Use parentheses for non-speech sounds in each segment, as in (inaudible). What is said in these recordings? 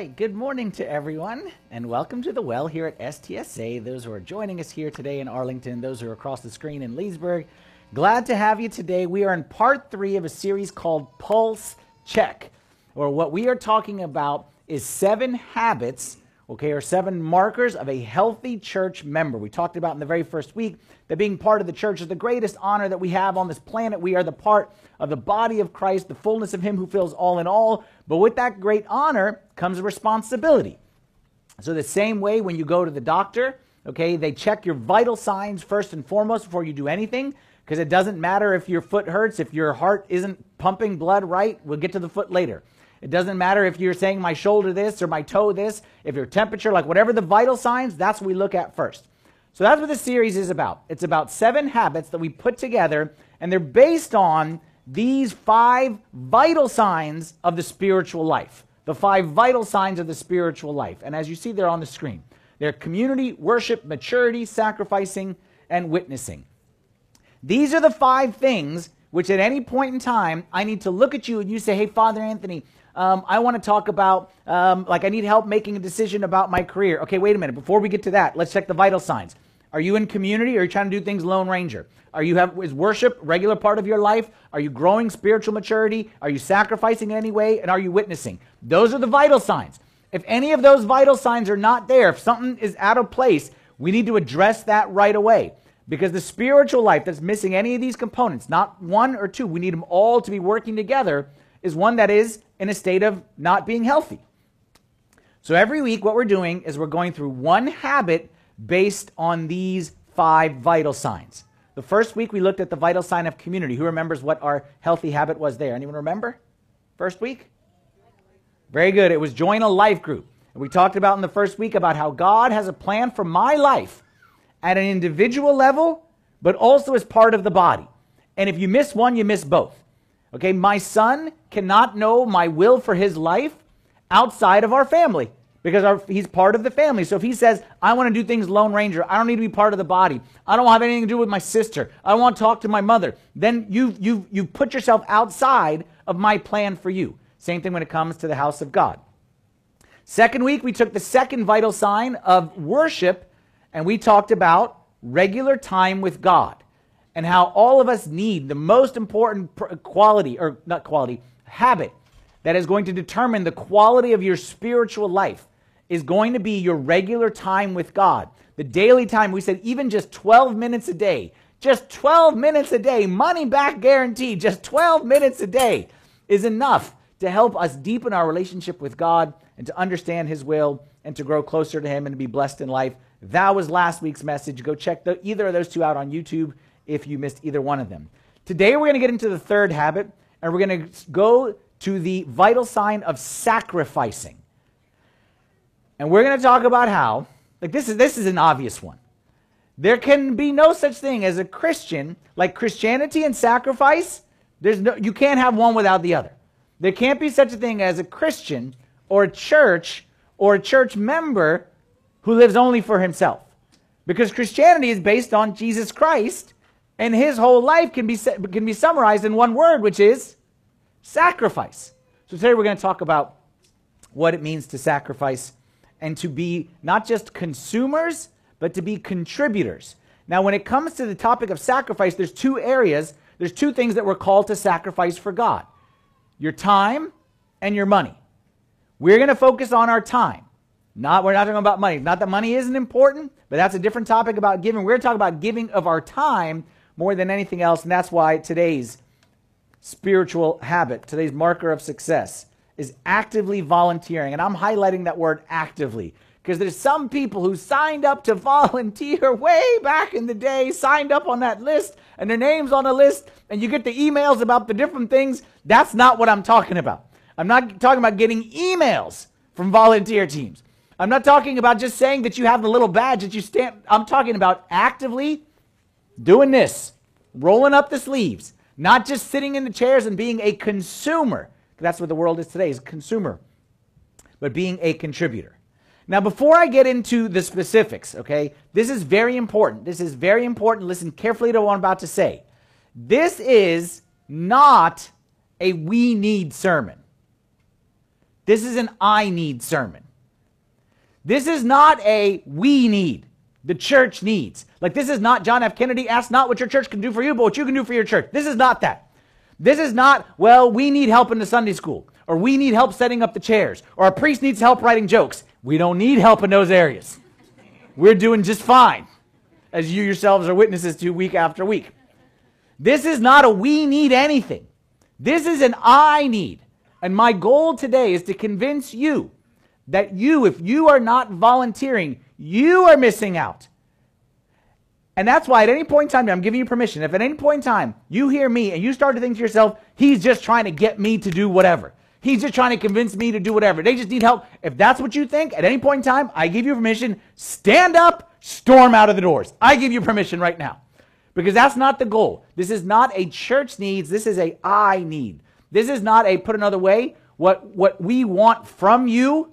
right, good morning to everyone, and welcome to the well here at STSA. Those who are joining us here today in Arlington, those who are across the screen in Leesburg, glad to have you today. We are in part three of a series called Pulse Check, or what we are talking about is seven habits okay, or seven markers of a healthy church member. We talked about in the very first week that being part of the church is the greatest honor that we have on this planet. We are the part of the body of Christ, the fullness of Him who fills all in all. But with that great honor comes responsibility. So, the same way when you go to the doctor, okay, they check your vital signs first and foremost before you do anything. Because it doesn't matter if your foot hurts, if your heart isn't pumping blood right, we'll get to the foot later. It doesn't matter if you're saying my shoulder this or my toe this, if your temperature, like whatever the vital signs, that's what we look at first. So that's what this series is about. It's about seven habits that we put together, and they're based on these five vital signs of the spiritual life. The five vital signs of the spiritual life. And as you see there on the screen, they're community, worship, maturity, sacrificing, and witnessing. These are the five things which at any point in time I need to look at you and you say, Hey, Father Anthony, um, I want to talk about, um, like, I need help making a decision about my career. Okay, wait a minute. Before we get to that, let's check the vital signs. Are you in community or are you trying to do things Lone Ranger? Are you have is worship a regular part of your life? Are you growing spiritual maturity? Are you sacrificing in any way? And are you witnessing? Those are the vital signs. If any of those vital signs are not there, if something is out of place, we need to address that right away. Because the spiritual life that's missing any of these components, not one or two, we need them all to be working together, is one that is in a state of not being healthy. So every week, what we're doing is we're going through one habit based on these five vital signs. The first week, we looked at the vital sign of community. Who remembers what our healthy habit was there? Anyone remember? First week? Very good. It was join a life group. And we talked about in the first week about how God has a plan for my life at an individual level, but also as part of the body. And if you miss one, you miss both. Okay, my son cannot know my will for his life outside of our family because our, he's part of the family. So if he says, I want to do things Lone Ranger, I don't need to be part of the body, I don't have anything to do with my sister, I don't want to talk to my mother, then you, you, you put yourself outside of my plan for you. Same thing when it comes to the house of God. Second week, we took the second vital sign of worship and we talked about regular time with God and how all of us need the most important quality, or not quality, habit that is going to determine the quality of your spiritual life is going to be your regular time with God. The daily time, we said even just 12 minutes a day, just 12 minutes a day, money back guarantee, just 12 minutes a day is enough to help us deepen our relationship with God and to understand His will and to grow closer to Him and to be blessed in life. That was last week's message. Go check the, either of those two out on YouTube if you missed either one of them. Today, we're going to get into the third habit, and we're going to go to the vital sign of sacrificing. And we're going to talk about how, like, this is, this is an obvious one. There can be no such thing as a Christian, like Christianity and sacrifice, there's no, you can't have one without the other. There can't be such a thing as a Christian or a church or a church member who lives only for himself. Because Christianity is based on Jesus Christ and his whole life can be, can be summarized in one word, which is sacrifice. So today we're going to talk about what it means to sacrifice and to be not just consumers, but to be contributors. Now, when it comes to the topic of sacrifice, there's two areas, there's two things that we're called to sacrifice for God your time and your money. We're going to focus on our time. Not, we're not talking about money. Not that money isn't important, but that's a different topic about giving. We're talking about giving of our time more than anything else. And that's why today's spiritual habit, today's marker of success, is actively volunteering. And I'm highlighting that word actively because there's some people who signed up to (laughs) volunteer way back in the day, signed up on that list, and their name's on the list, and you get the emails about the different things. That's not what I'm talking about. I'm not talking about getting emails from volunteer teams. I'm not talking about just saying that you have the little badge that you stamp. I'm talking about actively doing this, rolling up the sleeves, not just sitting in the chairs and being a consumer. That's what the world is today, is consumer, but being a contributor. Now, before I get into the specifics, okay, this is very important. This is very important. Listen carefully to what I'm about to say. This is not a we need sermon. This is an I need sermon. This is not a we need. The church needs. Like, this is not John F. Kennedy. Ask not what your church can do for you, but what you can do for your church. This is not that. This is not, well, we need help in the Sunday school, or we need help setting up the chairs, or a priest needs help writing jokes. We don't need help in those areas. We're doing just fine, as you yourselves are witnesses to week after week. This is not a we need anything. This is an I need. And my goal today is to convince you that you, if you are not volunteering, you are missing out. And that's why at any point in time, I'm giving you permission. If at any point in time you hear me and you start to think to yourself, he's just trying to get me to do whatever. He's just trying to convince me to do whatever. They just need help. If that's what you think, at any point in time, I give you permission. Stand up, storm out of the doors. I give you permission right now. Because that's not the goal. This is not a church needs. This is a I need. This is not a, put another way, what, what we want from you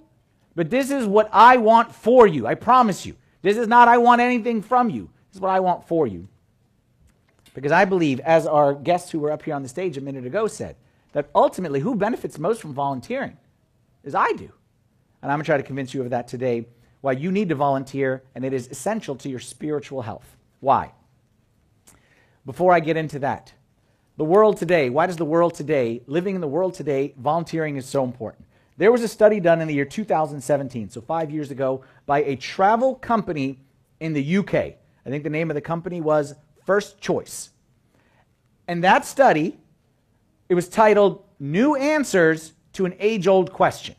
but this is what I want for you. I promise you. This is not I want anything from you. Is what I want for you. Because I believe, as our guests who were up here on the stage a minute ago said, that ultimately who benefits most from volunteering is I do. And I'm going to try to convince you of that today, why you need to volunteer, and it is essential to your spiritual health. Why? Before I get into that, the world today, why does the world today, living in the world today, volunteering is so important? There was a study done in the year 2017, so five years ago, by a travel company in the UK. I think the name of the company was First Choice. And that study, it was titled New Answers to an Age Old Question.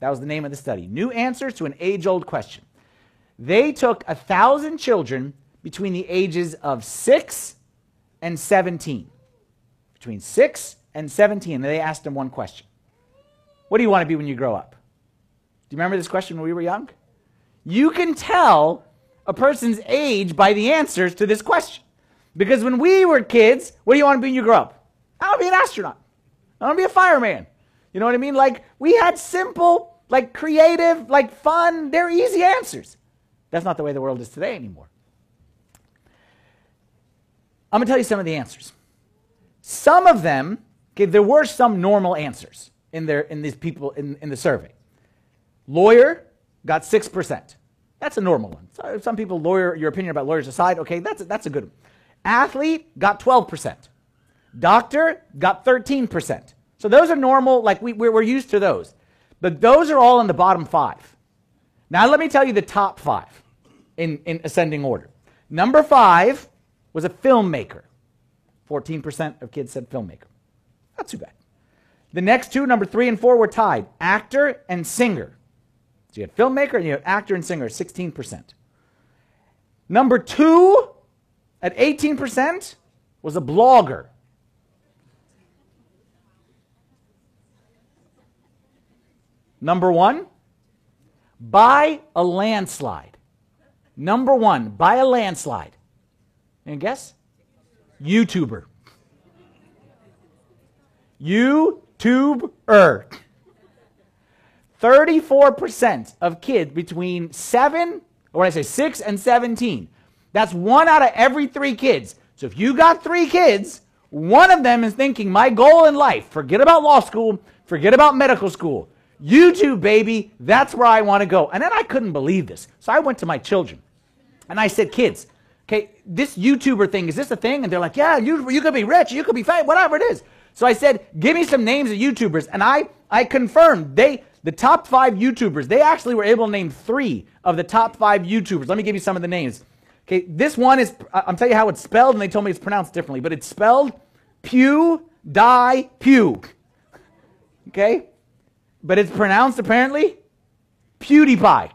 That was the name of the study. New Answers to an Age Old Question. They took a thousand children between the ages of 6 and 17. Between 6 and 17, and they asked them one question what do you want to be when you grow up? Do you remember this question when we were young? You can tell a person's age by the answers to this question. Because when we were kids, what do you want to be when you grow up? I want to be an astronaut. I want to be a fireman. You know what I mean? Like, we had simple, like creative, like fun, they're easy answers. That's not the way the world is today anymore. I'm going to tell you some of the answers. Some of them, okay, there were some normal answers in, their, in these people in, in the survey. Lawyer got 6%. That's a normal one. Some people, lawyer, your opinion about lawyers aside, okay, that's a, that's a good one. Athlete got 12%. Doctor got 13%. So those are normal, like we, we're, we're used to those. But those are all in the bottom five. Now let me tell you the top five in, in ascending order. Number five was a filmmaker. 14% of kids said filmmaker. Not too bad. The next two, number three and four, were tied actor and singer. So you had filmmaker and you had actor and singer, 16%. Number two, at 18%, was a blogger. Number one, by a landslide. Number one, by a landslide. And guess? YouTuber. You tuber. 34% of kids between 7, or when I say 6 and 17, that's one out of every three kids. So if you got three kids, one of them is thinking, my goal in life, forget about law school, forget about medical school. YouTube, baby, that's where I want to go. And then I couldn't believe this. So I went to my children and I said, kids, okay, this YouTuber thing, is this a thing? And they're like, yeah, you, you could be rich, you could be fat, whatever it is. So I said, give me some names of YouTubers. And I, I confirmed they, the top five YouTubers, they actually were able to name three of the top five YouTubers. Let me give you some of the names. Okay, this one is, I'm telling you how it's spelled, and they told me it's pronounced differently, but it's spelled Pew Die Pew. Okay? But it's pronounced apparently PewDiePie.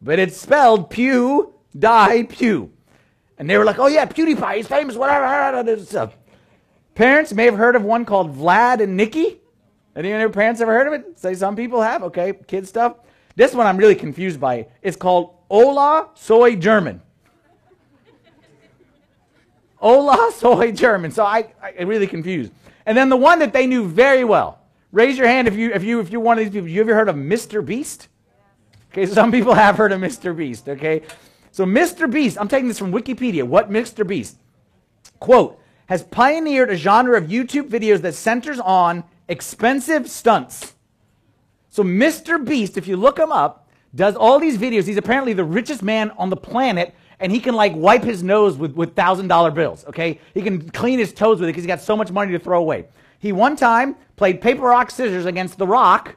But it's spelled Pew Die Pew. And they were like, oh yeah, PewDiePie, he's famous, whatever. Parents may have heard of one called Vlad and Niki. Any of your parents ever heard of it? Say some people have. Okay, kid stuff. This one I'm really confused by. It's called Hola Soy German. Hola Soy German. So I, I really confused. And then the one that they knew very well. Raise your hand if you if you if you're one of these people. You ever heard of Mr. Beast? Okay, some people have heard of Mr. Beast. Okay, so Mr. Beast. I'm taking this from Wikipedia. What Mr. Beast? Quote has pioneered a genre of YouTube videos that centers on expensive stunts. So Mr. Beast, if you look him up, does all these videos. He's apparently the richest man on the planet, and he can like wipe his nose with, with thousand dollar bills. Okay, he can clean his toes with it because he's got so much money to throw away. He one time played paper rock scissors against The Rock,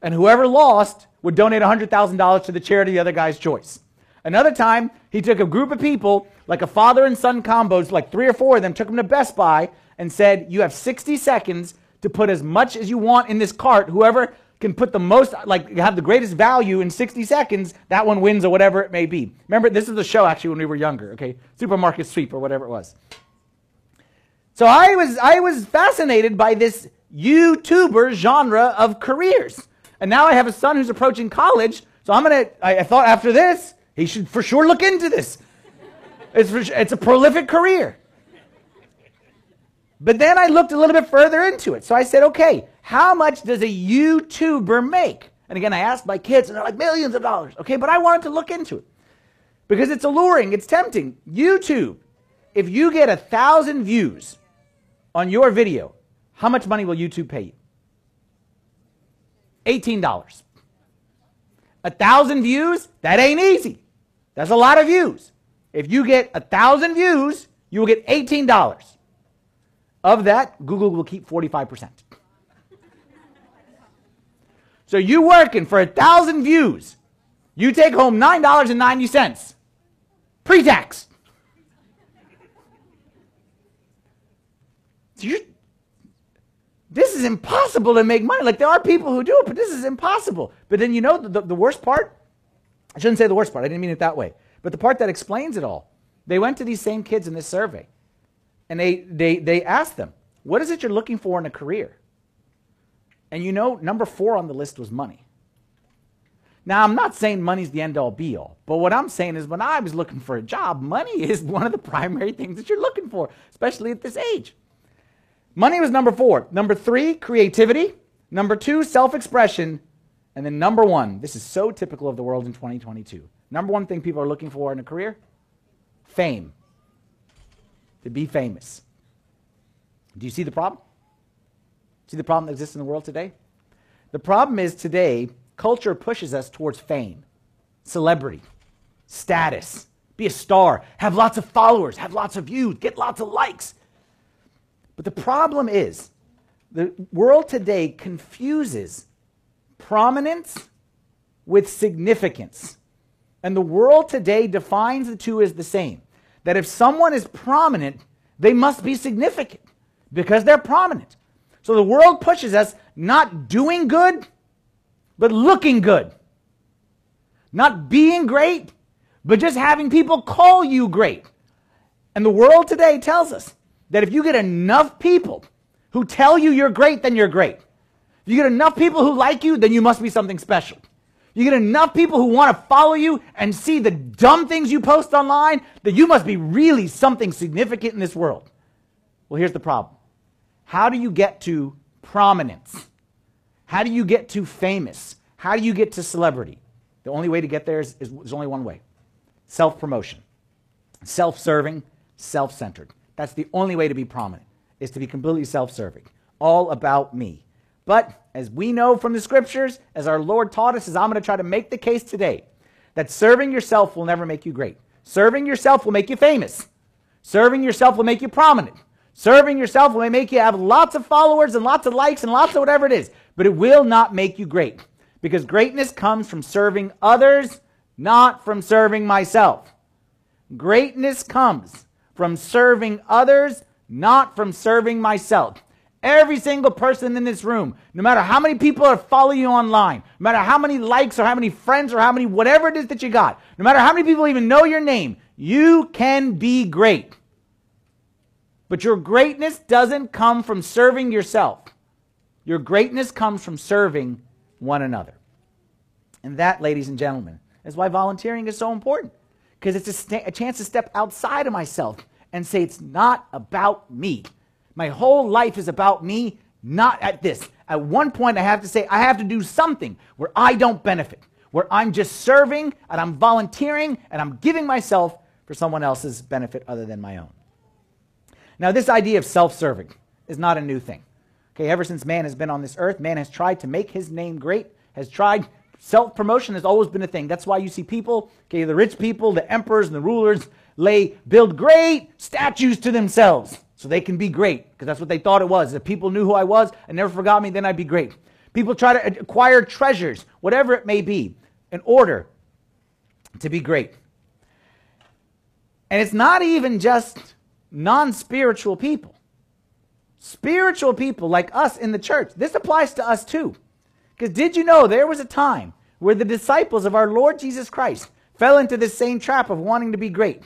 and whoever lost would donate hundred thousand dollars to the charity of the other guy's choice. Another time, he took a group of people, like a father and son combos, like three or four of them, took them to Best Buy and said, You have 60 seconds to put as much as you want in this cart. Whoever can put the most, like have the greatest value in 60 seconds, that one wins or whatever it may be. Remember, this is the show actually when we were younger, okay? Supermarket sweep or whatever it was. So I was, I was fascinated by this YouTuber genre of careers. And now I have a son who's approaching college. So I'm to, I thought after this, he should for sure look into this. It's, it's a prolific career. But then I looked a little bit further into it. So I said, okay, how much does a YouTuber make? And again, I asked my kids, and they're like, millions of dollars. Okay, but I wanted to look into it because it's alluring, it's tempting. YouTube, if you get a thousand views on your video, how much money will YouTube pay you? $18. A thousand views, that ain't easy. That's a lot of views. If you get a thousand views, you will get $18. Of that, Google will keep 45%. So you working for a thousand views, you take home $9.90 pre-tax. So this is impossible to make money. Like there are people who do it, but this is impossible. But then you know the, the worst part? I shouldn't say the worst part. I didn't mean it that way. But the part that explains it all. They went to these same kids in this survey and they, they, they asked them, What is it you're looking for in a career? And you know, number four on the list was money. Now, I'm not saying money's the end all be all, but what I'm saying is when I was looking for a job, money (laughs) is one of the primary things that you're looking for, especially at this age. Money was number four. Number three, creativity. Number two, self expression. And then number one, this is so typical of the world in 2022. Number one thing people are looking for in a career fame. To be famous. Do you see the problem? See the problem that exists in the world today? The problem is today, culture pushes us towards fame, celebrity, status, be a star, have lots of followers, have lots of views, get lots of likes. But the problem is, the world today confuses prominence with significance. And the world today defines the two as the same. That if someone is prominent, they must be significant because they're prominent. So the world pushes us not doing good, but looking good. Not being great, but just having people call you great. And the world today tells us that if you get enough people who tell you you're great, then you're great. If you get enough people who like you, then you must be something special. You get enough people who want to follow you and see the dumb things you post online, that you must be really something significant in this world. Well, here's the problem. How do you get to prominence? How do you get to famous? How do you get to celebrity? The only way to get there is, is, is only one way self promotion, self serving, self centered. That's the only way to be prominent, is to be completely self serving. All about me. But as we know from the scriptures, as our Lord taught us, as I'm going to try to make the case today, that serving yourself will never make you great. Serving yourself will make you famous. Serving yourself will make you prominent. Serving yourself will make you have lots of followers and lots of likes and lots of whatever it is, but it will not make you great. Because greatness comes from serving others, not from serving myself. Greatness comes from serving others, not from serving myself. Every single person in this room, no matter how many people are following you online, no matter how many likes or how many friends or how many whatever it is that you got, no matter how many people even know your name, you can be great. But your greatness doesn't come from serving yourself. Your greatness comes from serving one another. And that, ladies and gentlemen, is why volunteering is so important. Because it's a, st- a chance to step outside of myself and say, it's not about me. My whole life is about me, not at this. At one point, I have to say, I have to do something where I don't benefit, where I'm just serving and I'm volunteering and I'm giving myself for someone else's benefit other than my own. Now, this idea of self serving is not a new thing. Okay, ever since man has been on this earth, man has tried to make his name great, has tried self promotion has always been a thing. That's why you see people, okay, the rich people, the emperors and the rulers lay build great statues to themselves so they can be great because that's what they thought it was. If people knew who I was and never forgot me, then I'd be great. People try to acquire treasures, whatever it may be, in order to be great. And it's not even just non spiritual people. Spiritual people like us in the church, this applies to us too. Because did you know there was a time where the disciples of our Lord Jesus Christ fell into this same trap of wanting to be great?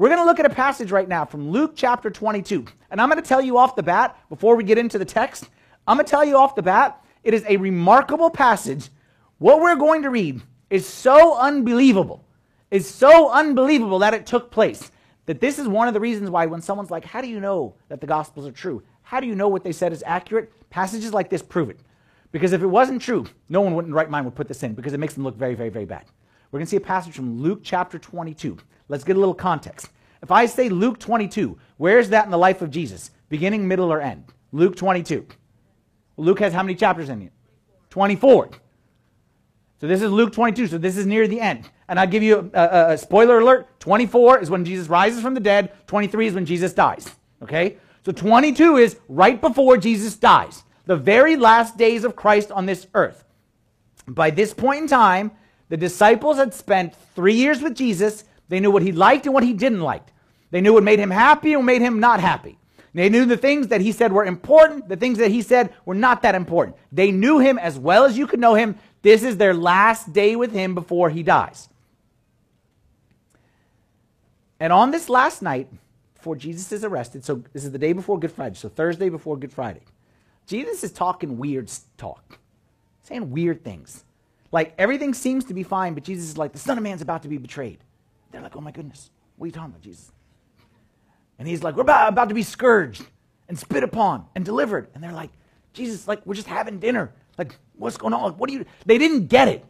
We're going to look at a passage right now from Luke chapter 22. And I'm going to tell you off the bat, before we get into the text, I'm going to tell you off the bat, it is a remarkable passage. What we're going to read is so unbelievable, is so unbelievable that it took place, that this is one of the reasons why when someone's like, How do you know that the Gospels are true? How do you know what they said is accurate? Passages like this prove it. Because if it wasn't true, no one in right mind would put this in because it makes them look very, very, very bad. We're going to see a passage from Luke chapter 22. Let's get a little context. If I say Luke 22, where is that in the life of Jesus? Beginning, middle, or end? Luke 22. Luke has how many chapters in it? 24. So this is Luke 22, so this is near the end. And I'll give you a, a, a spoiler alert 24 is when Jesus rises from the dead, 23 is when Jesus dies. Okay? So 22 is right before Jesus dies, the very last days of Christ on this earth. By this point in time, the disciples had spent three years with Jesus. They knew what he liked and what he didn't like. They knew what made him happy and what made him not happy. They knew the things that he said were important, the things that he said were not that important. They knew him as well as you could know him. This is their last day with him before he dies. And on this last night, before Jesus is arrested. So this is the day before Good Friday. So Thursday before Good Friday. Jesus is talking weird talk, saying weird things. Like everything seems to be fine, but Jesus is like, the Son of Man's about to be betrayed. They're like, oh my goodness, what are you talking about, Jesus? And he's like, we're about, to be scourged and spit upon and delivered. And they're like, Jesus, like, we're just having dinner. Like, what's going on? What do you? They didn't get it.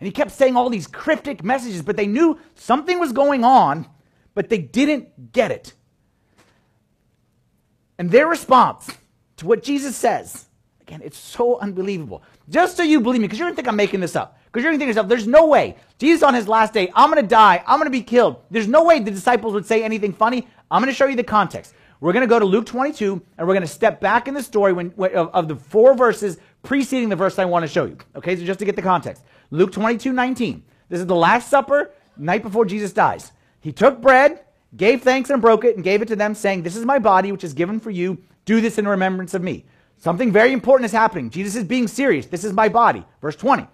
And he kept saying all these cryptic messages, but they knew something was going on, but they didn't get it. And their response to what Jesus says, again, it's so unbelievable. Just so you believe me, because you're going to think I'm making this up. Because you're going to think to yourself, there's no way. Jesus on his last day, I'm going to die. I'm going to be killed. There's no way the disciples would say anything funny. I'm going to show you the context. We're going to go to Luke 22, and we're going to step back in the story when, of, of the four verses preceding the verse I want to show you. Okay, so just to get the context. Luke 22, 19. This is the Last Supper, night before Jesus dies. He took bread, gave thanks and broke it and gave it to them, saying, This is my body, which is given for you. Do this in remembrance of me. Something very important is happening. Jesus is being serious. This is my body. Verse 20.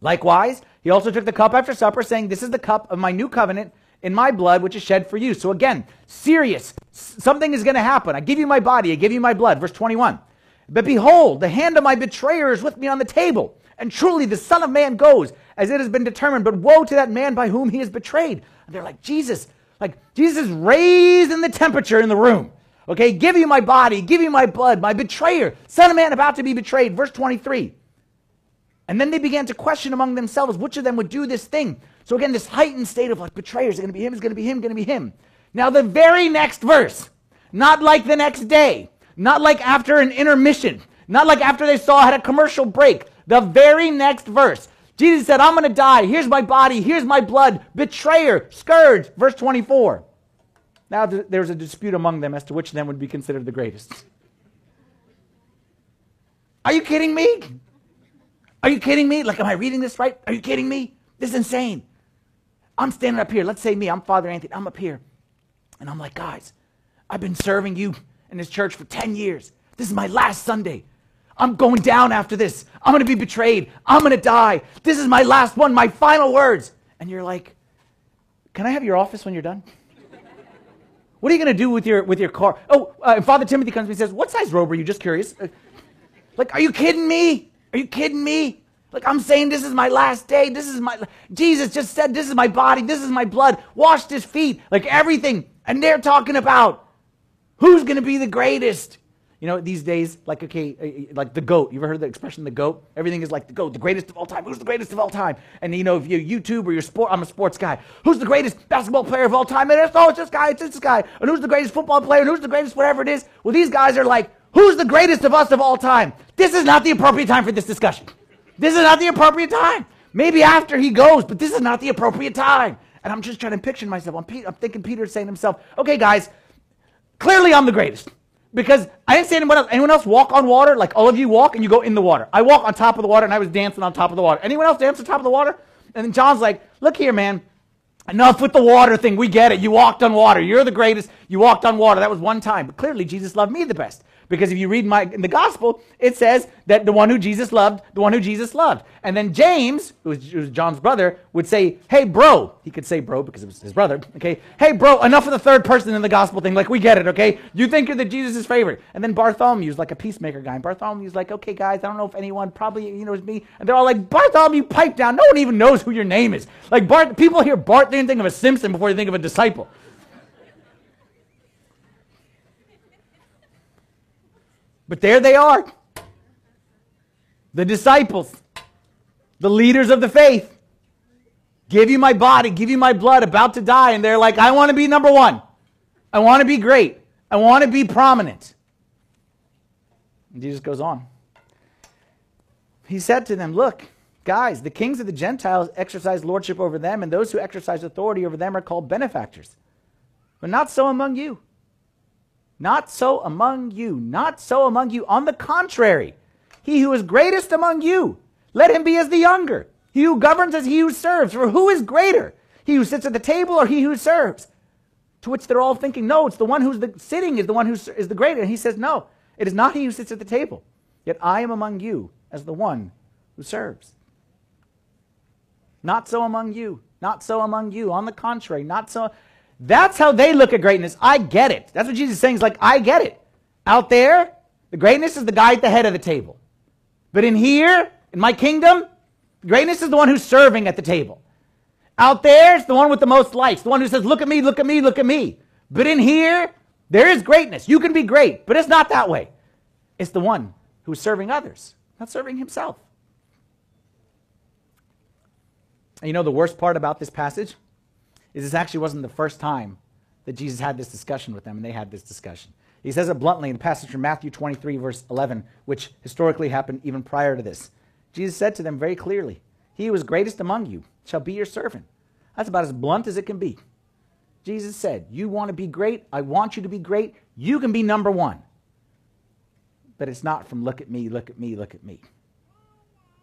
Likewise, he also took the cup after supper, saying, This is the cup of my new covenant in my blood, which is shed for you. So again, serious. Something is going to happen. I give you my body, I give you my blood. Verse 21. But behold, the hand of my betrayer is with me on the table. And truly, the Son of Man goes as it has been determined. But woe to that man by whom he is betrayed. And they're like, Jesus, like Jesus is raising the temperature in the room. Okay, give you my body, give you my blood, my betrayer, son of man about to be betrayed. Verse 23. And then they began to question among themselves which of them would do this thing. So again, this heightened state of like betrayers, to be him, going to be him, to be him. Now the very next verse, not like the next day, not like after an intermission, not like after they saw had a commercial break. The very next verse, Jesus said, I'm to die. Here's my body. Here's my blood. Betrayer, scourge. Verse 24. Now there's a dispute among them as to which of them would be considered the greatest. Are you kidding me? Are you kidding me? Like, am I reading this right? Are you kidding me? This is insane. I'm standing up here. Let's say me. I'm Father Anthony. I'm up here. And I'm like, guys, I've been serving you in this church for 10 years. This is my last Sunday. I'm going down after this. I'm going to be betrayed. I'm going to die. This is my last one, my final words. And you're like, can I have your office when you're done? What are you going to do with your, with your car? Oh, uh, Father Timothy comes to me and says, What size robe are you? Just curious. Uh, like, are you kidding me? Are you kidding me? Like I'm saying this is my last day. This is my Jesus just said this is my body, this is my blood. Washed his feet, like everything. And they're talking about who's going to be the greatest. You know, these days, like okay, uh, uh, like the goat. You ever heard the expression the goat? Everything is like the goat, the greatest of all time. Who's the greatest of all time? And you know, if you're YouTube or you're sport, I'm a sports guy. Who's the greatest basketball player of all time? And it's oh, it's this guy, it's this guy. And who's the greatest football player? And who's the greatest whatever it is? Well, these guys are like, who's the greatest of us of all time? This is not the appropriate time for this discussion. This is not the appropriate time. Maybe after he goes, but this is not the appropriate time. And I'm just trying to picture myself. I'm, I'm thinking Peter's saying to himself, okay, guys, clearly I'm the greatest. Because I didn't see anyone else. Anyone else walk on water? Like all of you walk and you go in the water. I walk on top of the water and I was dancing on top of the water. Anyone else dance on top of the water? And then John's like, look here, man. Enough with the water thing. We get it. You walked on water. You're the greatest. You walked on water. That was one time. But clearly, Jesus loved me the best. Because if you read my in the gospel, it says that the one who Jesus loved, the one who Jesus loved. And then James, who was, who was, John's brother, would say, Hey, bro. He could say bro because it was his brother. Okay. Hey, bro, enough of the third person in the gospel thing. Like, we get it, okay? You think you're the Jesus' favorite. And then Bartholomew's like a peacemaker guy. And Bartholomew's like, Okay, guys, I don't know if anyone probably, you know, is me. And they're all like, Bartholomew, pipe down. No one even knows who your name is. Like, Bart, people hear Bart, they think of a Simpson before they think of a disciple. But there they are. The disciples, the leaders of the faith. Give you my body, give you my blood, about to die. And they're like, I want to be number one. I want to be great. I want to be prominent. And Jesus goes on. He said to them, Look, guys, the kings of the Gentiles exercise lordship over them, and those who exercise authority over them are called benefactors. But not so among you. Not so among you. Not so among you. On the contrary, he who is greatest among you, let him be as the younger. He who governs as he who serves. For who is greater? He who sits at the table or he who serves? To which they're all thinking, no, it's the one who's the, sitting is the one who is the greater. And he says, no, it is not he who sits at the table. Yet I am among you as the one who serves. Not so among you. Not so among you. On the contrary, not so. That's how they look at greatness. I get it. That's what Jesus is saying. He's like, I get it. Out there, the greatness is the guy at the head of the table. But in here, in my kingdom, greatness is the one who's serving at the table. Out there, it's the one with the most likes, the one who says, Look at me, look at me, look at me. But in here, there is greatness. You can be great, but it's not that way. It's the one who's serving others, not serving himself. And you know the worst part about this passage? Is this actually wasn't the first time that Jesus had this discussion with them and they had this discussion. He says it bluntly in the passage from Matthew 23, verse 11, which historically happened even prior to this. Jesus said to them very clearly, He who is greatest among you shall be your servant. That's about as blunt as it can be. Jesus said, You want to be great? I want you to be great. You can be number one. But it's not from look at me, look at me, look at me.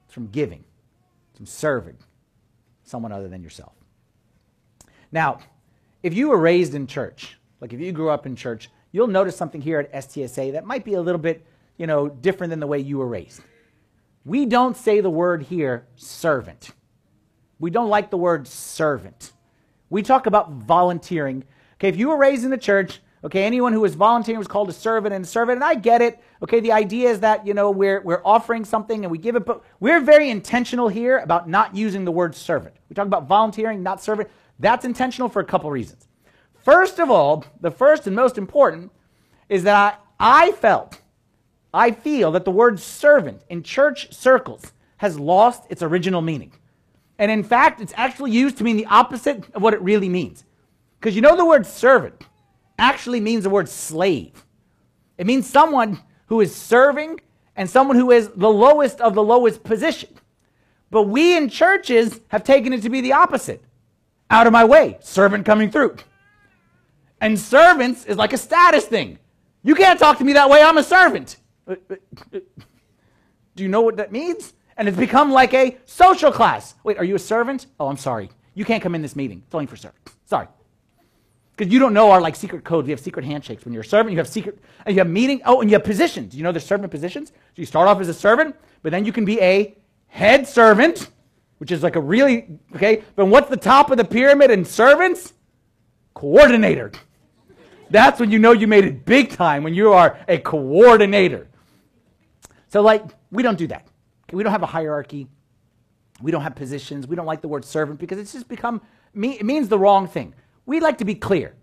It's from giving, it's from serving someone other than yourself. Now, if you were raised in church, like if you grew up in church, you'll notice something here at STSA that might be a little bit, you know, different than the way you were raised. We don't say the word here servant. We don't like the word servant. We talk about volunteering. Okay, if you were raised in the church, okay, anyone who was volunteering was called a servant and a servant, and I get it. Okay, the idea is that, you know, we're, we're offering something and we give it, but we're very intentional here about not using the word servant. We talk about volunteering, not servant. That's intentional for a couple reasons. First of all, the first and most important is that I, I felt, I feel that the word servant in church circles has lost its original meaning. And in fact, it's actually used to mean the opposite of what it really means. Because you know the word servant actually means the word slave. It means someone who is serving and someone who is the lowest of the lowest position. But we in churches have taken it to be the opposite out of my way. Servant coming through. And servants is like a status thing. You can't talk to me that way. I'm a servant. Do you know what that means? And it's become like a social class. Wait, are you a servant? Oh, I'm sorry. You can't come in this meeting. It's only for servants. Sorry. Because you don't know our like secret codes. We have secret handshakes. When you're a servant, you have secret, and you have meeting. Oh, and you have positions. You know there's servant positions. So you start off as a servant, but then you can be a head servant, which is like a really, okay, but what's the top of the pyramid in servants? Coordinator. That's when you know you made it big time, when you are a coordinator. So, like, we don't do that. We don't have a hierarchy. We don't have positions. We don't like the word servant because it's just become, it means the wrong thing. We like to be clear.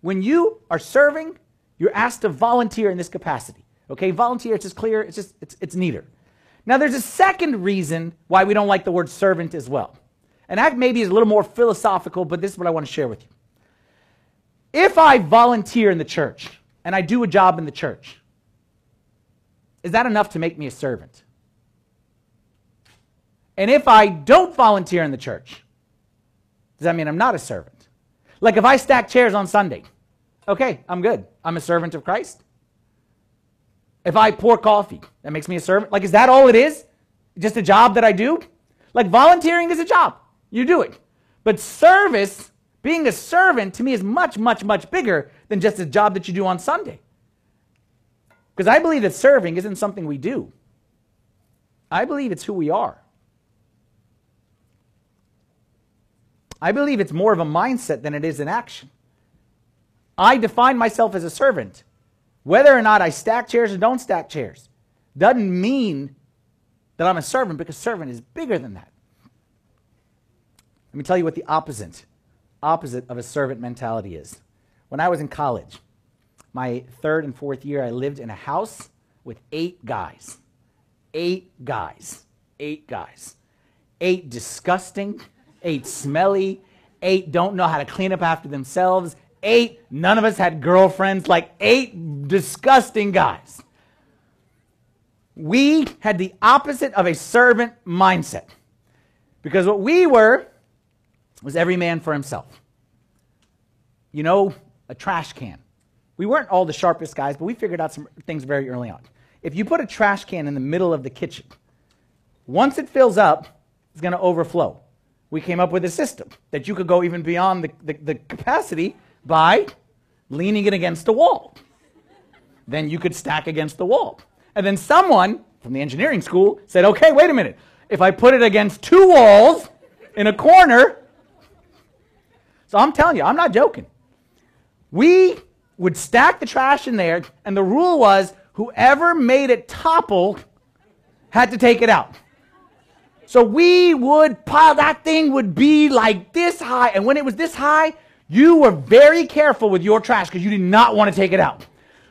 When you are serving, you're asked to volunteer in this capacity. Okay, volunteer, it's just clear, it's just, it's, it's neater. Now, there's a second reason why we don't like the word servant as well. And that maybe is a little more philosophical, but this is what I want to share with you. If I volunteer in the church and I do a job in the church, is that enough to make me a servant? And if I don't volunteer in the church, does that mean I'm not a servant? Like if I stack chairs on Sunday, okay, I'm good. I'm a servant of Christ. If I pour coffee, that makes me a servant. Like, is that all it is? Just a job that I do? Like, volunteering is a job. You do it. But service, being a servant, to me is much, much, much bigger than just a job that you do on Sunday. Because I believe that serving isn't something we do, I believe it's who we are. I believe it's more of a mindset than it is an action. I define myself as a servant. Whether or not I stack chairs or don't stack chairs doesn't mean that I'm a servant because servant is bigger than that. Let me tell you what the opposite opposite of a servant mentality is. When I was in college, my third and fourth year, I lived in a house with eight guys. Eight guys. Eight guys. Eight disgusting, eight smelly, eight don't know how to clean up after themselves, eight, none of us had girlfriends, like eight disgusting guys. We had the opposite of a servant mindset. Because what we were was every man for himself. You know, a trash can. We weren't all the sharpest guys, but we figured out some things very early on. If you put a trash can in the middle of the kitchen, once it fills up, it's going to overflow. We came up with a system that you could go even beyond the, the, the capacity by leaning it against a wall. Then you could stack against the wall. And then someone from the engineering school said, okay, wait a minute. If I put it against two walls in a corner, so I'm telling you, I'm not joking. We would stack the trash in there, and the rule was whoever made it topple had to take it out. So we would pile, that thing would be like this high. And when it was this high, you were very careful with your trash because you did not want to take it out.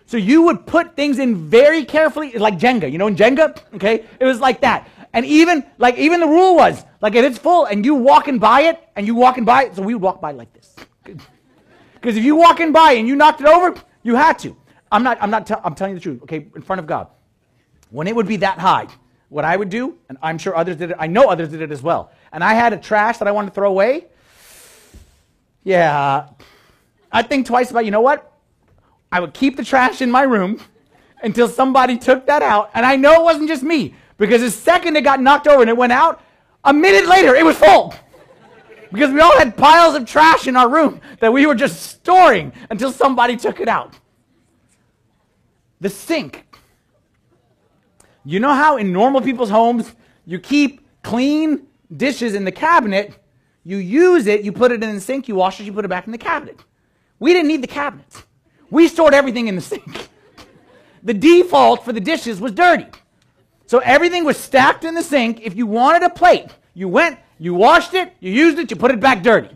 So you would put things in very carefully, like Jenga. You know, in Jenga, okay, it was like that. And even like even the rule was like if it's full and you walking by it and you walking by it, so we would walk by like this. Because if you walk walking by and you knocked it over, you had to. I'm not. I'm not. I'm telling you the truth. Okay, in front of God, when it would be that high, what I would do, and I'm sure others did it. I know others did it as well. And I had a trash that I wanted to throw away. Yeah. I'd think twice about, you know what? I would keep the trash in my room until somebody took that out. And I know it wasn't just me because the second it got knocked over and it went out, a minute later it was full. Because we all had piles of trash in our room that we were just storing until somebody took it out. The sink. You know how in normal people's homes you keep clean dishes in the cabinet you use it, you put it in the sink, you wash it, you put it back in the cabinet. We didn't need the cabinets. We stored everything in the sink. (laughs) the default for the dishes was dirty. So everything was stacked in the sink. If you wanted a plate, you went, you washed it, you used it, you put it back dirty.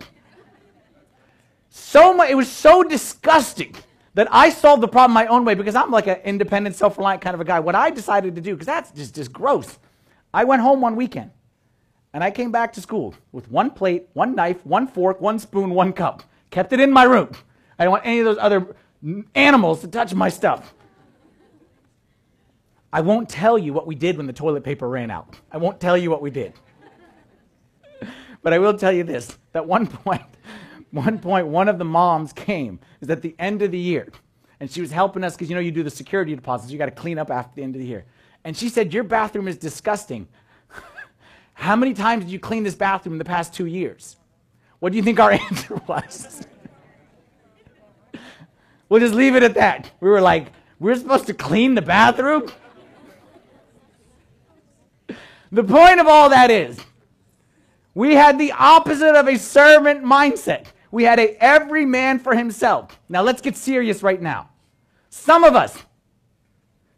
So much, it was so disgusting that I solved the problem my own way because I'm like an independent, self-reliant kind of a guy. What I decided to do, because that's just, just gross, I went home one weekend and I came back to school with one plate, one knife, one fork, one spoon, one cup. Kept it in my room. I don't want any of those other animals to touch my stuff. I won't tell you what we did when the toilet paper ran out. I won't tell you what we did. (laughs) but I will tell you this that one point, one point, one of the moms came, is at the end of the year, and she was helping us because you know you do the security deposits, you got to clean up after the end of the year. And she said, Your bathroom is disgusting. How many times did you clean this bathroom in the past two years? What do you think our (laughs) answer was? we'll just leave it at that. We were like, we're supposed to clean the bathroom? the point of all that is, we had the opposite of a servant mindset. We had a every man for himself. Now let's get serious right now. Some of us,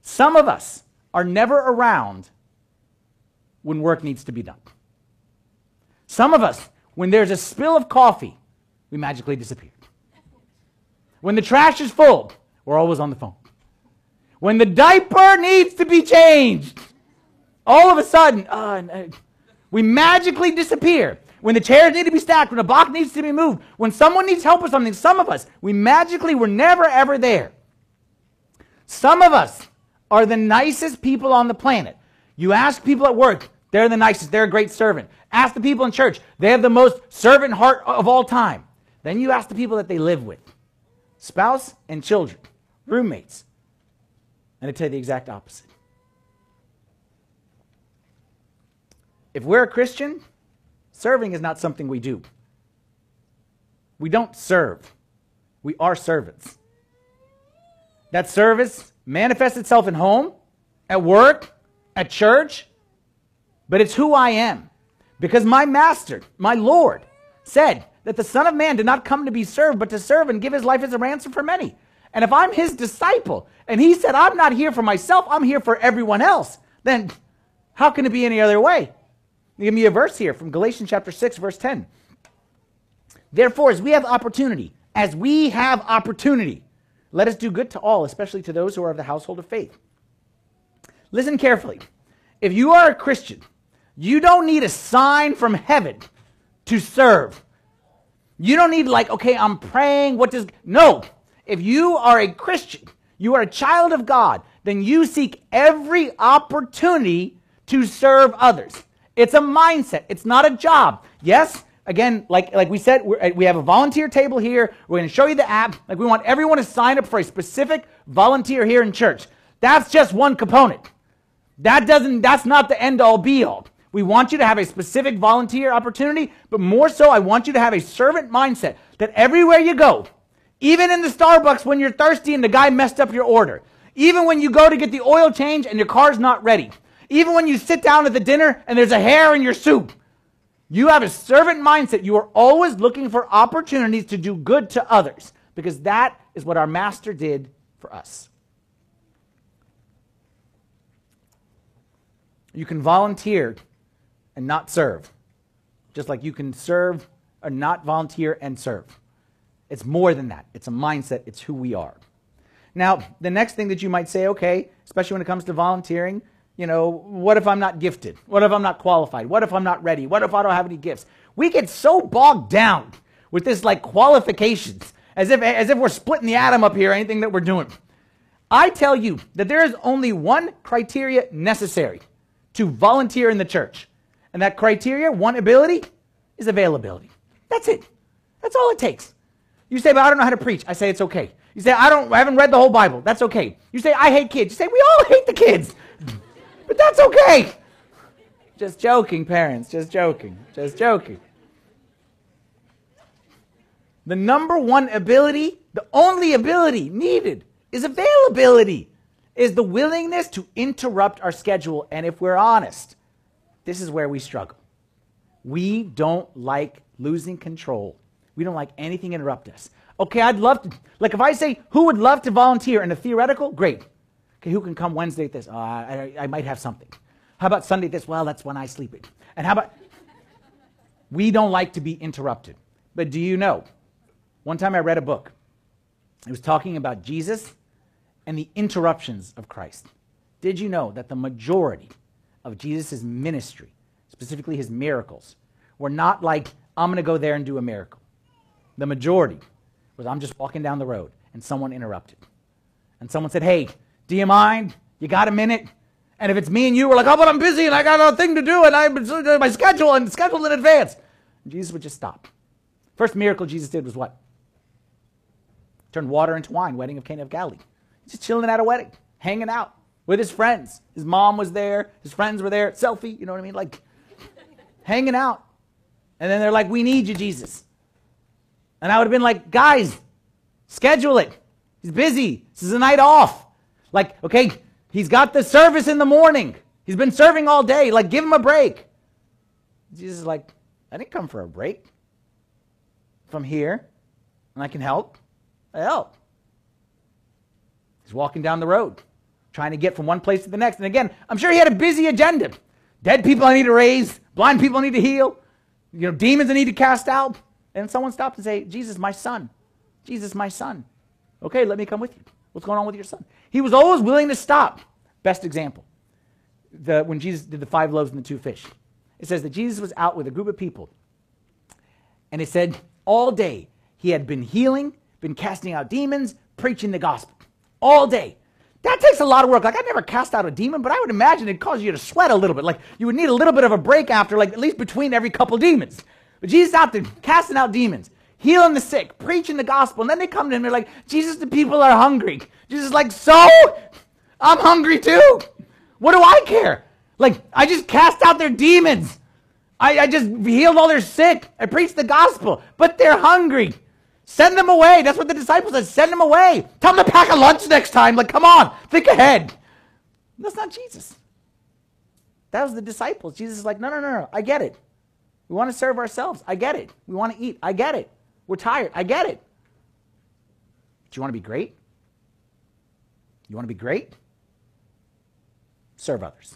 some of us are never around when work needs to be done. Some of us, when there's a spill of coffee, we magically disappear. When the trash is full, we're always on the phone. When the diaper needs to be changed, all of a sudden, uh, we magically disappear. When the chairs need to be stacked, when a box needs to be moved, when someone needs help with something, some of us, we magically were never ever there. Some of us are the nicest people on the planet. You ask people at work, they're the nicest, they're a great servant. Ask the people in church, they have the most servant heart of all time. Then you ask the people that they live with spouse and children, roommates, and I tell you the exact opposite. If we're a Christian, serving is not something we do. We don't serve, we are servants. That service manifests itself in home, at work, at church, but it's who I am. Because my master, my Lord, said that the Son of Man did not come to be served, but to serve and give his life as a ransom for many. And if I'm his disciple, and he said, I'm not here for myself, I'm here for everyone else, then how can it be any other way? Give me a verse here from Galatians chapter 6, verse 10. Therefore, as we have opportunity, as we have opportunity, let us do good to all, especially to those who are of the household of faith. Listen carefully. If you are a Christian, you don't need a sign from heaven to serve. You don't need, like, okay, I'm praying. What does. No. If you are a Christian, you are a child of God, then you seek every opportunity to serve others. It's a mindset, it's not a job. Yes, again, like, like we said, we have a volunteer table here. We're going to show you the app. Like, we want everyone to sign up for a specific volunteer here in church. That's just one component. That doesn't, that's not the end all be all. We want you to have a specific volunteer opportunity, but more so, I want you to have a servant mindset that everywhere you go, even in the Starbucks when you're thirsty and the guy messed up your order, even when you go to get the oil change and your car's not ready, even when you sit down at the dinner and there's a hair in your soup, you have a servant mindset. You are always looking for opportunities to do good to others because that is what our master did for us. You can volunteer and not serve, just like you can serve or not volunteer and serve. It's more than that. It's a mindset, it's who we are. Now, the next thing that you might say, okay, especially when it comes to volunteering, you know, what if I'm not gifted? What if I'm not qualified? What if I'm not ready? What if I don't have any gifts? We get so bogged down with this like qualifications as if, as if we're splitting the atom up here, anything that we're doing. I tell you that there is only one criteria necessary to volunteer in the church. And that criteria, one ability, is availability. That's it. That's all it takes. You say, but I don't know how to preach. I say it's okay. You say, I don't I haven't read the whole Bible. That's okay. You say, I hate kids. You say, we all hate the kids. (laughs) But that's okay. Just joking, parents. Just joking. Just joking. The number one ability, the only ability needed is availability, is the willingness to interrupt our schedule. And if we're honest, this is where we struggle. We don't like losing control. We don't like anything interrupt us. Okay, I'd love to. Like if I say, who would love to volunteer in a theoretical? Great. Okay, who can come Wednesday at this? Oh, I, I, might have something. How about Sunday at this? Well, that's when I sleep it. And how about. We don't like to be interrupted. But do you know? One time I read a book. It was talking about Jesus and the interruptions of Christ. Did you know that the majority of Jesus' ministry, specifically his miracles, were not like, I'm going to go there and do a miracle? The majority was, I'm just walking down the road and someone interrupted. And someone said, Hey, do you mind? You got a minute? And if it's me and you, we're like, oh, but I'm busy and I got a thing to do and I'm my schedule and scheduled in advance. And Jesus would just stop. First miracle Jesus did was what? Turned water into wine, wedding of Cana of Galilee. Just chilling at a wedding, hanging out with his friends. His mom was there, his friends were there, selfie, you know what I mean? Like hanging out. And then they're like, we need you, Jesus. And I would have been like, guys, schedule it. He's busy. This is a night off. Like, okay, he's got the service in the morning. He's been serving all day. Like, give him a break. Jesus is like, I didn't come for a break. If I'm here and I can help, I help. He's walking down the road, trying to get from one place to the next. And again, I'm sure he had a busy agenda. Dead people I need to raise, blind people I need to heal. you know, demons I need to cast out. And someone stops and say, Jesus, my son. Jesus, my son. Okay, let me come with you. What's going on with your son? He was always willing to stop. Best example, the, when Jesus did the five loaves and the two fish. It says that Jesus was out with a group of people. And it said all day he had been healing, been casting out demons, preaching the gospel. All day. That takes a lot of work. Like, I never cast out a demon, but I would imagine it'd cause you to sweat a little bit. Like, you would need a little bit of a break after, like, at least between every couple demons. But Jesus out there casting out demons, healing the sick, preaching the gospel. And then they come to him and they're like, Jesus, the people are hungry. Jesus is like, so? I'm hungry too. What do I care? Like, I just cast out their demons. I, I just healed all their sick. I preached the gospel, but they're hungry. Send them away. That's what the disciples said. Send them away. Tell them to pack a lunch next time. Like, come on, think ahead. That's not Jesus. That was the disciples. Jesus is like, no, no, no, no. I get it. We want to serve ourselves. I get it. We want to eat. I get it. We're tired. I get it. Do you want to be great? You want to be great? Serve others.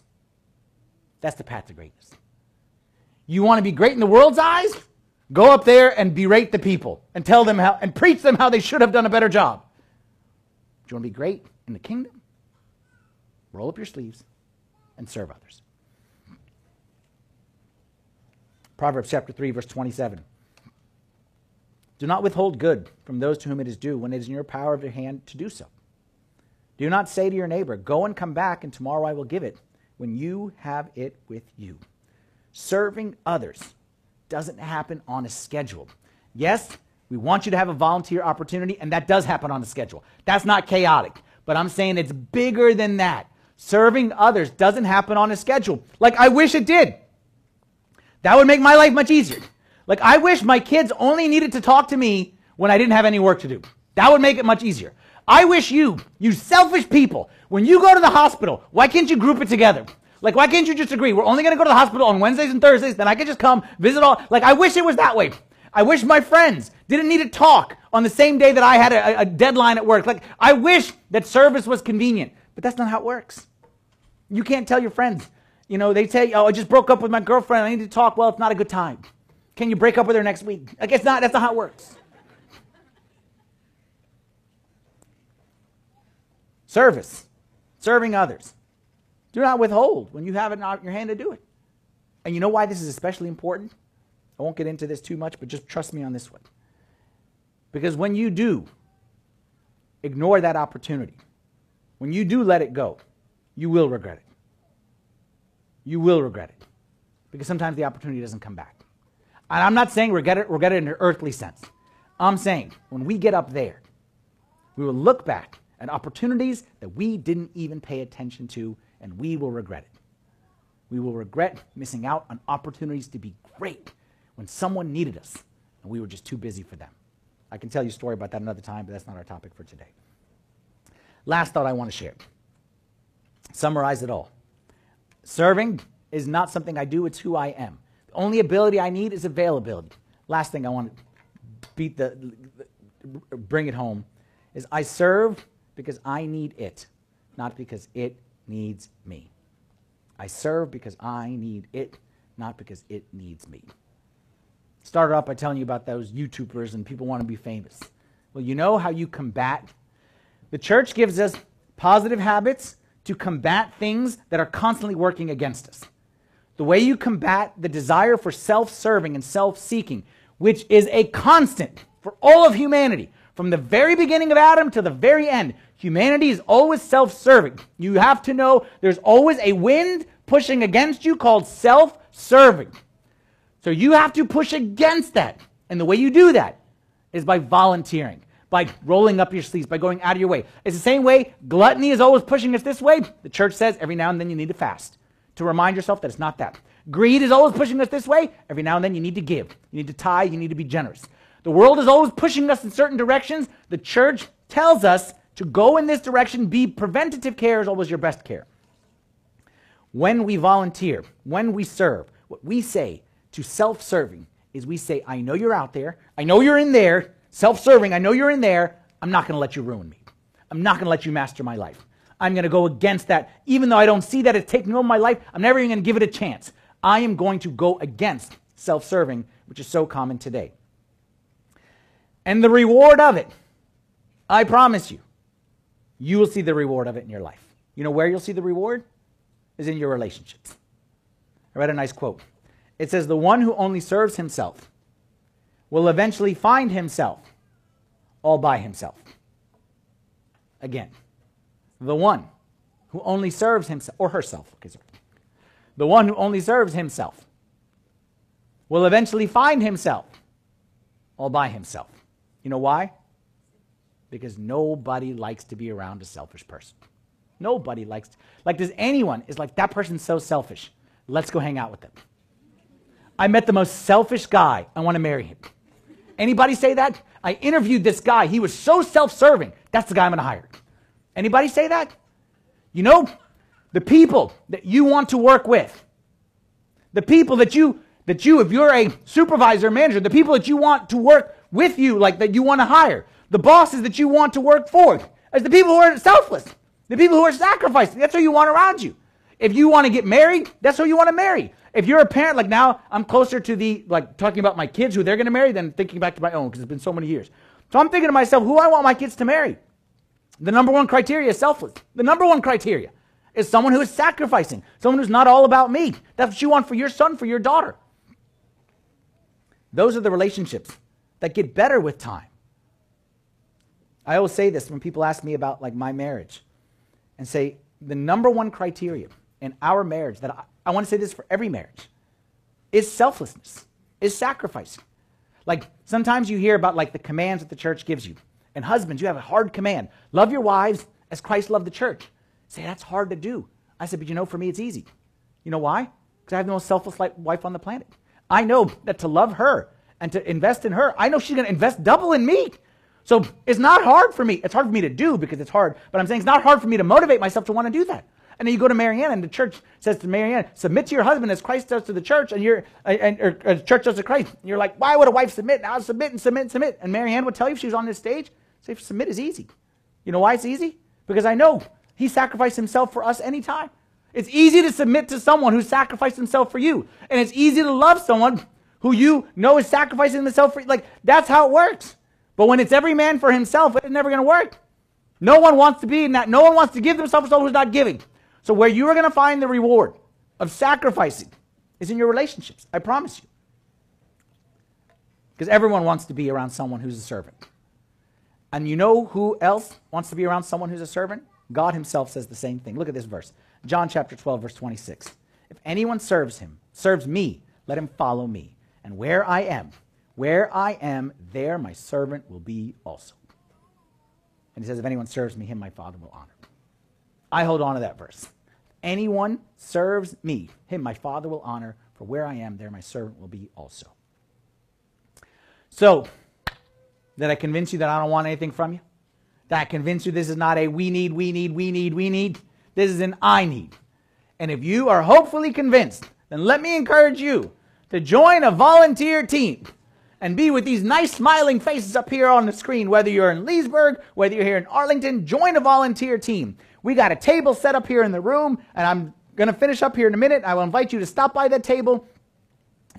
That's the path to greatness. You want to be great in the world's eyes? Go up there and berate the people and tell them how and preach them how they should have done a better job. Do you want to be great in the kingdom? Roll up your sleeves and serve others. Proverbs chapter 3, verse 27. Do not withhold good from those to whom it is due when it is in your power of your hand to do so. Do not say to your neighbor, Go and come back, and tomorrow I will give it, when you have it with you. Serving others doesn't happen on a schedule. Yes, we want you to have a volunteer opportunity, and that does happen on a schedule. That's not chaotic, but I'm saying it's bigger than that. Serving others doesn't happen on a schedule. Like, I wish it did. That would make my life much easier. Like, I wish my kids only needed to talk to me when I didn't have any work to do. That would make it much easier. I wish you, you selfish people, when you go to the hospital, why can't you group it together? Like, why can't you just agree? We're only going to go to the hospital on Wednesdays and Thursdays, then I can just come visit all. Like, I wish it was that way. I wish my friends didn't need to talk on the same day that I had a, a deadline at work. Like, I wish that service was convenient, but that's not how it works. You can't tell your friends, you know, they say, oh, I just broke up with my girlfriend. I need to talk. Well, it's not a good time. Can you break up with her next week? I guess not. That's not how it works. Service, serving others. Do not withhold when you have it in your hand to do it. And you know why this is especially important? I won't get into this too much, but just trust me on this one. Because when you do ignore that opportunity, when you do let it go, you will regret it. You will regret it. Because sometimes the opportunity doesn't come back. And I'm not saying regret it, regret it in an earthly sense. I'm saying when we get up there, we will look back at opportunities that we didn't even pay attention to and we will regret it. We will regret missing out on opportunities to be great when someone needed us and we were just too busy for them. I can tell you a story about that another time, but that's not our topic for today. Last thought I want to share. Summarize it all. Serving is not something I do, it's who I am. The only ability I need is availability. Last thing I want to beat the bring it home is I serve because I need it, not because it needs me. I serve because I need it, not because it needs me. Started off by telling you about those YouTubers and people want to be famous. Well, you know how you combat? The church gives us positive habits to combat things that are constantly working against us. The way you combat the desire for self serving and self seeking, which is a constant for all of humanity, from the very beginning of Adam to the very end, Humanity is always self serving. You have to know there's always a wind pushing against you called self serving. So you have to push against that. And the way you do that is by volunteering, by rolling up your sleeves, by going out of your way. It's the same way gluttony is always pushing us this way. The church says every now and then you need to fast to remind yourself that it's not that. Greed is always pushing us this way. Every now and then you need to give. You need to tie, You need to be generous. The world is always pushing us in certain directions. The church tells us to go in this direction, be preventative care is always your best care. When we volunteer, when we serve, what we say to self serving is we say, I know you're out there. I know you're in there. Self serving, I know you're in there. I'm not going to let you ruin me. I'm not going to let you master my life. I'm going to go against that. Even though I don't see that it's taking over my life, I'm never even going to give it a chance. I am going to go against self serving, which is so common today. And the reward of it, I promise you, you will see the reward of it in your life. You know where you'll see the reward? Is in your relationships. I read a nice quote. It says, The one who only serves himself will eventually find himself all by himself. Again, the one who only serves himself, or herself, okay, sorry. The one who only serves himself will eventually find himself all by himself. You know why? Because nobody likes to be around a selfish person. Nobody likes, to, like, does anyone, is like, that person's so selfish. Let's go hang out with them. I met the most selfish guy. I want to marry him. Anybody say that? I interviewed this guy. He was so self-serving. That's the guy I'm going to hire. Anybody say that? You know, the people that you want to work with, the people that you that you if you're a supervisor manager, the people that you want to work with you like that you want to hire, the bosses that you want to work for, as the people who are selfless, the people who are sacrificing. That's who you want around you. If you want to get married, that's who you want to marry. If you're a parent, like now, I'm closer to the, like talking about my kids who they're going to marry than thinking back to my own because it's been so many years. So I'm thinking to myself, who I want my kids to marry. The number one criteria is selfless. The number one criteria is someone who is sacrificing, someone who's not all about me. That's what you want for your son, for your daughter. Those are the relationships that get better with time. I always say this when people ask me about like my marriage and say the number one criteria in our marriage that I, I want to say this for every marriage is selflessness, is sacrificing. Like sometimes you hear about like the commands that the church gives you. And husbands, you have a hard command. Love your wives as Christ loved the church. Say that's hard to do. I said, but you know, for me it's easy. You know why? Because I have the most selfless wife on the planet. I know that to love her and to invest in her, I know she's going to invest double in me. So it's not hard for me. It's hard for me to do because it's hard, but I'm saying it's not hard for me to motivate myself to want to do that. And then you go to Marianne, and the church says to Marianne, submit to your husband as Christ does to the church, and you're, and, or, or church does to Christ. And you're like, why would a wife submit? Now submit and submit and submit. And Marianne would tell you if she was on this stage, say, submit is easy. You know why it's easy? Because I know he sacrificed himself for us anytime. It's easy to submit to someone who sacrificed himself for you. And it's easy to love someone who you know is sacrificing himself for you. Like, that's how it works. But when it's every man for himself, it's never going to work. No one wants to be in that. No one wants to give themselves to someone who's not giving. So where you are going to find the reward of sacrificing is in your relationships. I promise you. Because everyone wants to be around someone who's a servant. And you know who else wants to be around someone who's a servant? God himself says the same thing. Look at this verse. John chapter 12 verse 26. If anyone serves him, serves me, let him follow me. And where I am, where I am, there my servant will be also. And he says, if anyone serves me, him my Father will honor. I hold on to that verse. Anyone serves me, him my Father will honor, for where I am, there my servant will be also. So, did I convince you that I don't want anything from you? Did I convince you this is not a we need, we need, we need, we need? This is an I need. And if you are hopefully convinced, then let me encourage you to join a volunteer team and be with these nice smiling faces up here on the screen, whether you're in Leesburg, whether you're here in Arlington, join a volunteer team. We got a table set up here in the room, and I'm going to finish up here in a minute. I will invite you to stop by that table,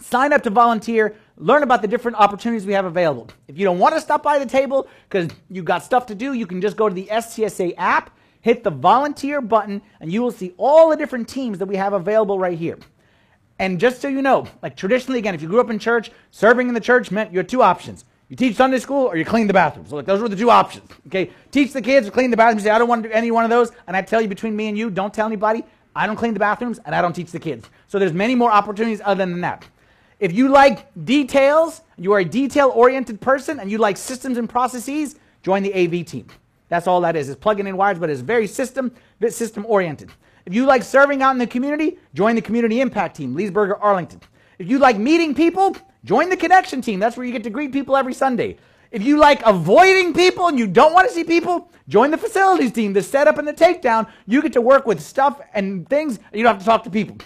sign up to volunteer, learn about the different opportunities we have available. If you don't want to stop by the table because you've got stuff to do, you can just go to the STSA app, hit the volunteer button, and you will see all the different teams that we have available right here. And just so you know, like traditionally, again, if you grew up in church, serving in the church meant you had two options. You teach Sunday school or you clean the bathrooms. So like, those were the two options. Okay, teach the kids or clean the bathrooms. Say, I don't want to do any one of those. And I tell you, between me and you, don't tell anybody. I don't clean the bathrooms and I don't teach the kids. So there's many more opportunities other than that. If you like details, you are a detail-oriented person, and you like systems and processes, join the AV team. That's all that is. It's plugging in wires, but it's very system, system oriented. If you like serving out in the community, join the community impact team, Leesburg or Arlington. If you like meeting people, Join the connection team. That's where you get to greet people every Sunday. If you like avoiding people and you don't want to see people, join the facilities team, the setup and the takedown. You get to work with stuff and things, and you don't have to talk to people.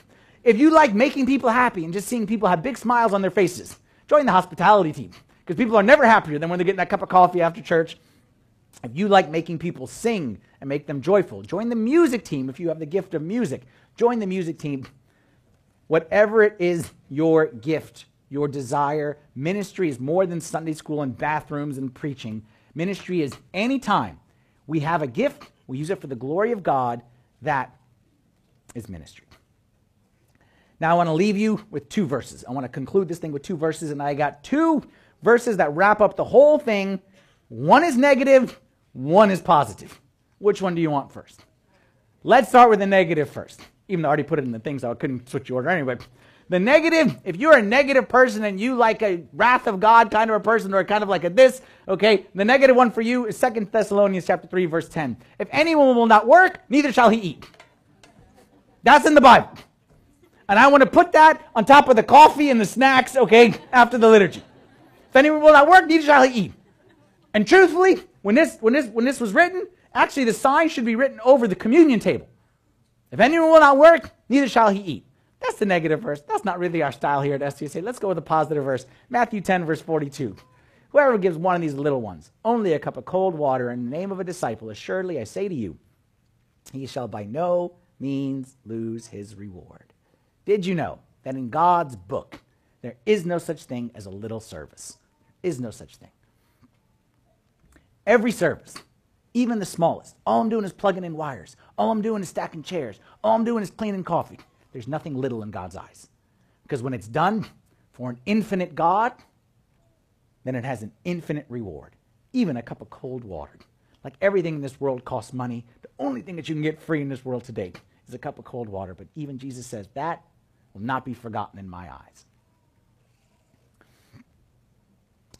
If you like making people happy and just seeing people have big smiles on their faces, join the hospitality team. Because people are never happier than when they're getting that cup of coffee after church. If you like making people sing and make them joyful, join the music team if you have the gift of music. Join the music team. Whatever it is your gift your desire. Ministry is more than Sunday school and bathrooms and preaching. Ministry is any time we have a gift, we use it for the glory of God. That is ministry. Now, I want to leave you with two verses. I want to conclude this thing with two verses, and I got two verses that wrap up the whole thing. One is negative, one is positive. Which one do you want first? Let's start with the negative first. Even though I already put it in the thing, so I couldn't switch the order anyway. The negative, if you're a negative person and you like a wrath of God kind of a person or kind of like a this, okay, the negative one for you is Second Thessalonians chapter 3, verse 10. If anyone will not work, neither shall he eat. That's in the Bible. And I want to put that on top of the coffee and the snacks, okay, after the liturgy. If anyone will not work, neither shall he eat. And truthfully, when this, when this, when this was written, actually the sign should be written over the communion table. If anyone will not work, neither shall he eat. That's the negative verse. That's not really our style here at STSA. Let's go with the positive verse. Matthew 10, verse 42. Whoever gives one of these little ones only a cup of cold water in the name of a disciple, assuredly I say to you, he shall by no means lose his reward. Did you know that in God's book, there is no such thing as a little service? There is no such thing. Every service, even the smallest, all I'm doing is plugging in wires. All I'm doing is stacking chairs. All I'm doing is cleaning coffee. There's nothing little in God's eyes. Because when it's done for an infinite God, then it has an infinite reward. Even a cup of cold water. Like everything in this world costs money. The only thing that you can get free in this world today is a cup of cold water. But even Jesus says that will not be forgotten in my eyes.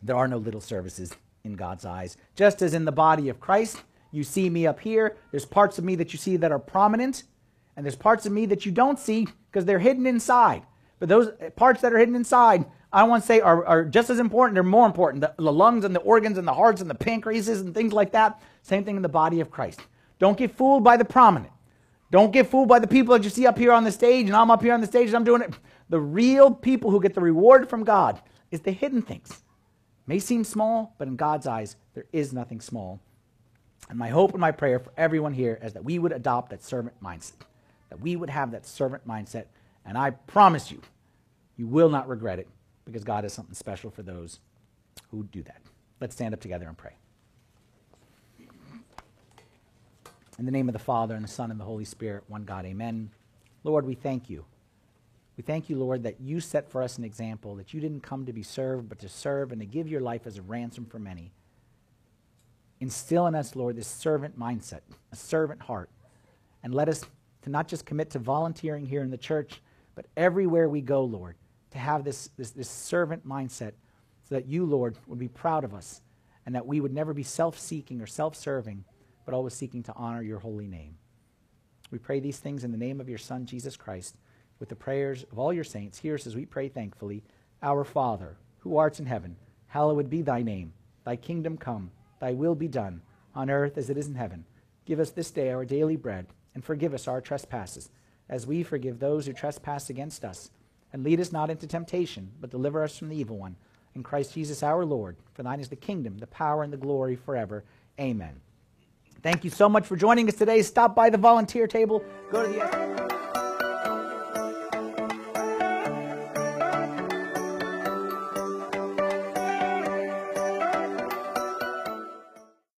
There are no little services in God's eyes. Just as in the body of Christ, you see me up here, there's parts of me that you see that are prominent, and there's parts of me that you don't see because they're hidden inside. But those eh, parts that are hidden inside, I want to say, are, are just as important. They're more important. The, the lungs and the organs and the hearts and the pancreases and things like that. Same thing in the body of Christ. Don't get fooled by the prominent. Don't get fooled by the people that you see up here on the stage, and I'm up here on the stage and I'm doing it. The real people who get the reward from God is the hidden things. May seem small, but in God's eyes, there is nothing small. And my hope and my prayer for everyone here is that we would adopt that servant mindset that we would have that servant mindset. And I promise you, you will not regret it because God has something special for those who do that. Let's stand up together and pray. In the name of the Father, and the Son, and the Holy Spirit, one God, amen. Lord, we thank you. We thank you, Lord, that you set for us an example, that you didn't come to be served, but to serve and to give your life as a ransom for many. Instill in us, Lord, this servant mindset, a servant heart, and let us to not just commit to volunteering here in the church, but everywhere we go, Lord, to have this, this, this servant mindset so that you, Lord, would be proud of us and that we would never be self seeking or self serving, but always seeking to honor your holy name. We pray these things in the name of your Son, Jesus Christ, with the prayers of all your saints. Hear us as we pray thankfully Our Father, who art in heaven, hallowed be thy name. Thy kingdom come, thy will be done, on earth as it is in heaven. Give us this day our daily bread and forgive us our trespasses, as we forgive those who trespass against us. And lead us not into temptation, but deliver us from the evil one. In Christ Jesus our Lord, for thine is the kingdom, the power, and the glory forever. Amen. Thank you so much for joining us today. Stop by the volunteer table. Go to the